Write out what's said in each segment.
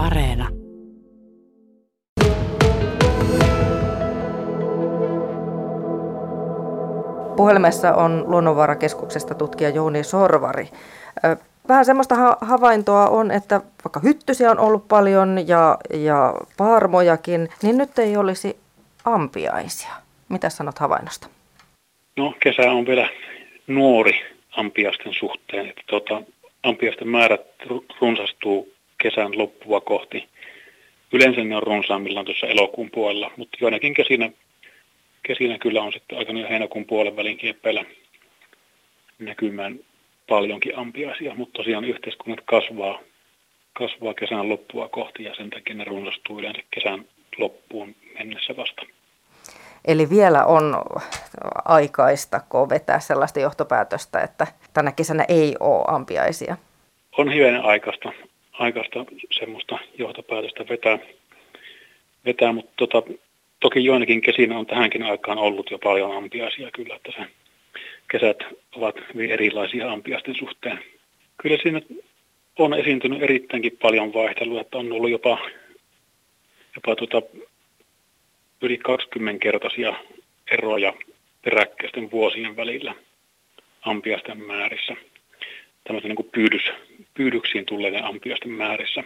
Areena. Puhelimessa on Luonnonvarakeskuksesta tutkija Jouni Sorvari. Vähän semmoista havaintoa on, että vaikka hyttysiä on ollut paljon ja, ja paarmojakin, niin nyt ei olisi ampiaisia. Mitä sanot havainnosta? No kesä on vielä nuori ampiasten suhteen. Että tota, ampiasten määrät runsastuu kesän loppua kohti. Yleensä ne on runsaammillaan tuossa elokuun puolella, mutta joinakin kesinä, kesinä kyllä on sitten aikana jo heinäkuun puolen välin kieppeillä näkymään paljonkin ampiaisia, mutta tosiaan yhteiskunnat kasvaa, kasvaa kesän loppua kohti ja sen takia ne runsastuu yleensä kesän loppuun mennessä vasta. Eli vielä on aikaista vetää sellaista johtopäätöstä, että tänä kesänä ei ole ampiaisia? On hyvin aikaista, aikaista semmoista johtopäätöstä vetää, vetää mutta tota, toki joinakin kesinä on tähänkin aikaan ollut jo paljon ampiaisia kyllä, että se kesät ovat hyvin erilaisia ampiasten suhteen. Kyllä siinä on esiintynyt erittäinkin paljon vaihtelua, että on ollut jopa, jopa tota, yli 20-kertaisia eroja peräkkäisten vuosien välillä ampiasten määrissä, tämmöisen niin kuin pyydys, pyydyksiin tulleiden ampiasten määrissä.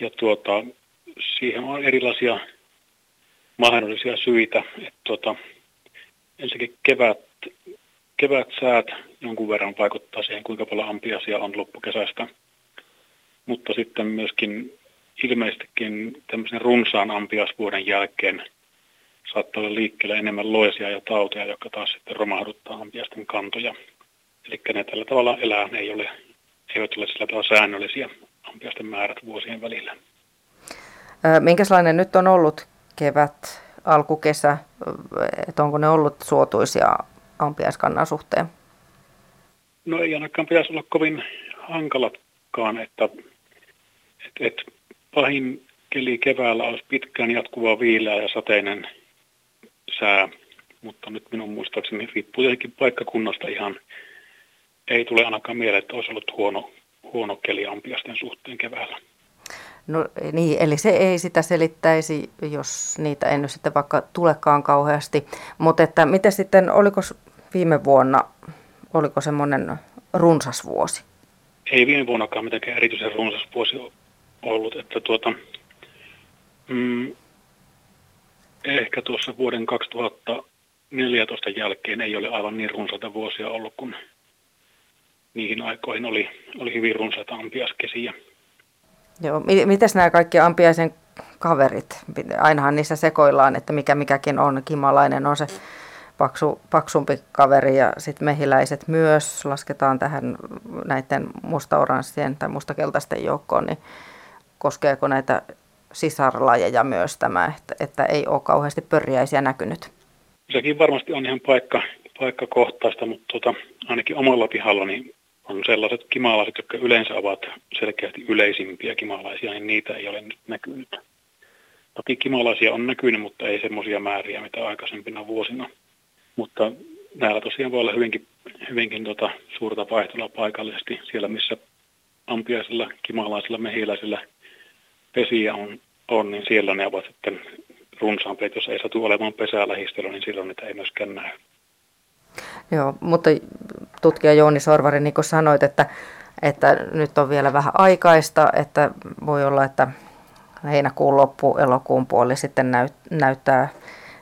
Ja tuota, siihen on erilaisia mahdollisia syitä. Että tuota, ensinnäkin kevät, kevät säät jonkun verran vaikuttaa siihen, kuinka paljon ampiasia on loppukesästä. Mutta sitten myöskin ilmeisestikin tämmöisen runsaan ampiasvuoden jälkeen saattaa olla liikkeellä enemmän loisia ja tauteja, jotka taas sitten romahduttaa ampiasten kantoja. Eli ne tällä tavalla elää, ne ei ole, eivät ole sillä tavalla säännöllisiä ampiasten määrät vuosien välillä. Minkälainen nyt on ollut kevät, alkukesä, että onko ne ollut suotuisia ampiaiskannan suhteen? No ei ainakaan pitäisi olla kovin hankalatkaan, että, että, että pahin keli keväällä olisi pitkään jatkuva viileä ja sateinen sää, mutta nyt minun muistaakseni riippuu tietenkin paikkakunnasta ihan, ei tule ainakaan mieleen, että olisi ollut huono, huono keli ampiasten suhteen keväällä. No niin, eli se ei sitä selittäisi, jos niitä ei nyt sitten vaikka tulekaan kauheasti. Mutta että miten sitten, oliko viime vuonna, oliko semmoinen runsas vuosi? Ei viime vuonnakaan mitenkään erityisen runsas vuosi ollut, että tuota, mm, ehkä tuossa vuoden 2014 jälkeen ei ole aivan niin runsaita vuosia ollut, kun niihin aikoihin oli, oli hyvin runsaita ampiaskesiä. Joo, mitäs nämä kaikki ampiaisen kaverit? Ainahan niissä sekoillaan, että mikä mikäkin on. Kimalainen on se paksu, paksumpi kaveri ja sitten mehiläiset myös lasketaan tähän näiden musta-oranssien tai mustakeltaisten joukkoon, niin koskeeko näitä sisarlajeja myös tämä, että, että ei ole kauheasti pörjäisiä näkynyt? Sekin varmasti on ihan paikka, paikkakohtaista, mutta tuota, ainakin omalla pihalla niin on sellaiset kimalaiset, jotka yleensä ovat selkeästi yleisimpiä kimalaisia, niin niitä ei ole nyt näkynyt. Toki kimalaisia on näkynyt, mutta ei semmoisia määriä, mitä aikaisempina vuosina. Mutta näillä tosiaan voi olla hyvinkin, hyvinkin tota, suurta vaihtelua paikallisesti siellä, missä ampiaisilla, kimalaisilla, mehiläisillä pesiä on, on, niin siellä ne ovat sitten runsaampia. Jos ei satu olemaan pesää lähistöllä, niin silloin niitä ei myöskään näy. Joo, mutta tutkija Jouni Sorvari, niin kuin sanoit, että, että nyt on vielä vähän aikaista, että voi olla, että heinäkuun loppu, elokuun puoli sitten näyt, näyttää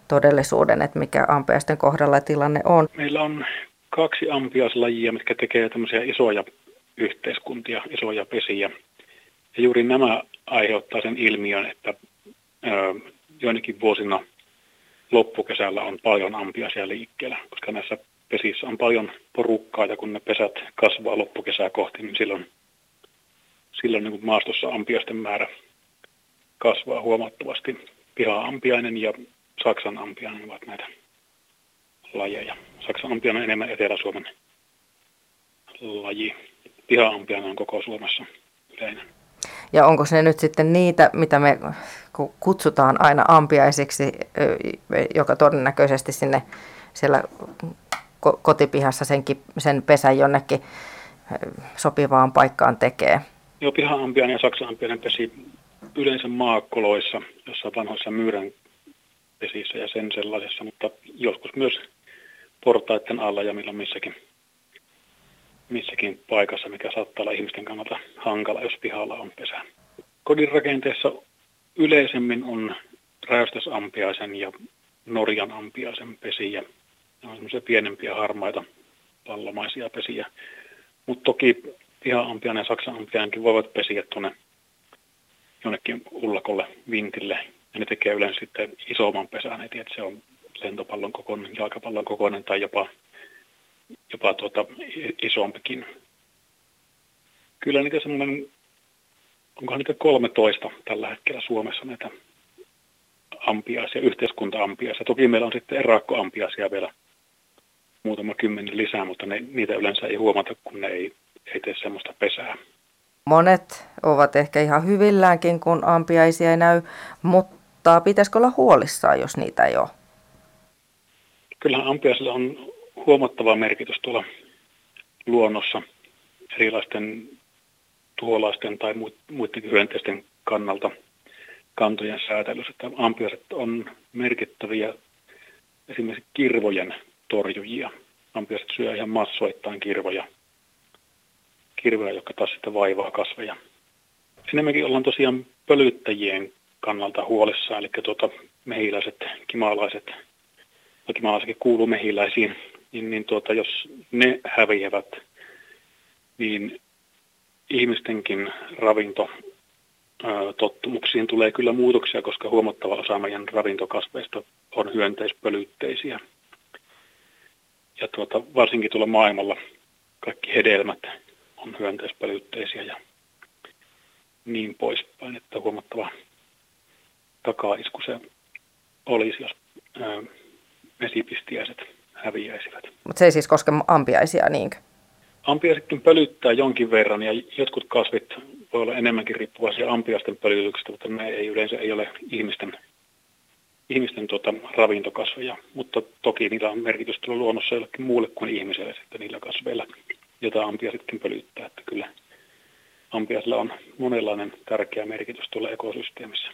todellisuuden, että mikä ampiaisten kohdalla tilanne on. Meillä on kaksi ampiaislajia, mitkä tekee tämmöisiä isoja yhteiskuntia, isoja pesiä. Ja juuri nämä aiheuttaa sen ilmiön, että ö, joinakin vuosina loppukesällä on paljon ampiaisia liikkeellä, koska näissä pesissä on paljon porukkaa ja kun ne pesät kasvaa loppukesää kohti, niin silloin, silloin niin maastossa ampiaisten määrä kasvaa huomattavasti. Piha-ampiainen ja Saksan ampiainen ovat näitä lajeja. Saksan ampiainen on enemmän Etelä-Suomen laji. Piha-ampiainen on koko Suomessa yleinen. Ja onko se nyt sitten niitä, mitä me kutsutaan aina ampiaisiksi, joka todennäköisesti sinne siellä kotipihassa senkin, sen pesän jonnekin sopivaan paikkaan tekee? Joo, piha-ampiainen ja saksa-ampiainen pesi yleensä maakoloissa, jossa vanhoissa myyrän pesissä ja sen sellaisessa, mutta joskus myös portaiden alla ja milloin missäkin, missäkin paikassa, mikä saattaa olla ihmisten kannalta hankala, jos pihalla on pesä. Kodin rakenteessa yleisemmin on räystäsampiaisen ja Norjan ampiaisen pesiä. Ne on semmoisia pienempiä harmaita pallomaisia pesiä. Mutta toki piha-ampiainen ja saksa-ampiainenkin voivat pesiä tuonne jonnekin ullakolle, vintille. Ja ne tekee yleensä sitten isomman pesän, että se on lentopallon kokoinen, jalkapallon kokoinen tai jopa, jopa tuota, isompikin. Kyllä niitä semmoinen, onkohan niitä 13 tällä hetkellä Suomessa näitä ampiaisia, yhteiskunta-ampiaisia. Toki meillä on sitten erakkoampiaisia vielä muutama kymmenen lisää, mutta ne, niitä yleensä ei huomata, kun ne ei, ei tee semmoista pesää. Monet ovat ehkä ihan hyvilläänkin, kun ampiaisia ei näy, mutta pitäisikö olla huolissaan, jos niitä ei ole? Kyllähän ampiaisilla on huomattava merkitys tuolla luonnossa erilaisten tuholaisten tai muiden hyönteisten kannalta kantojen säätelyssä. Ampiaiset on merkittäviä esimerkiksi kirvojen torjujia. Ampiaiset syö ihan massoittain kirvoja, kirvoja, jotka taas sitten vaivaa kasveja. Enemmänkin ollaan tosiaan pölyttäjien kannalta huolissa, eli tuota, mehiläiset, kimalaiset, no kimalaisetkin kuuluu mehiläisiin, niin, niin tuota, jos ne häviävät, niin ihmistenkin ravinto tottumuksiin tulee kyllä muutoksia, koska huomattava osa meidän ravintokasveista on hyönteispölytteisiä. Ja tuota, varsinkin tuolla maailmalla kaikki hedelmät on hyönteispölytteisiä ja niin poispäin, että huomattava takaisku se olisi, jos ää, vesipistiäiset häviäisivät. Mutta se ei siis koske ampiaisia niinkö? Ampiaisetkin pölyttää jonkin verran ja jotkut kasvit voi olla enemmänkin riippuvaisia ampiaisten pölytyksestä, mutta ne ei yleensä ei ole ihmisten, ihmisten tuota, ravintokasveja. Mutta toki niillä on merkitys tuolla luonnossa jollekin muulle kuin ihmiselle sitten niillä kasveilla, jota ampiaisetkin pölyttää. Että kyllä ampiaisilla on monenlainen tärkeä merkitys tuolla ekosysteemissä.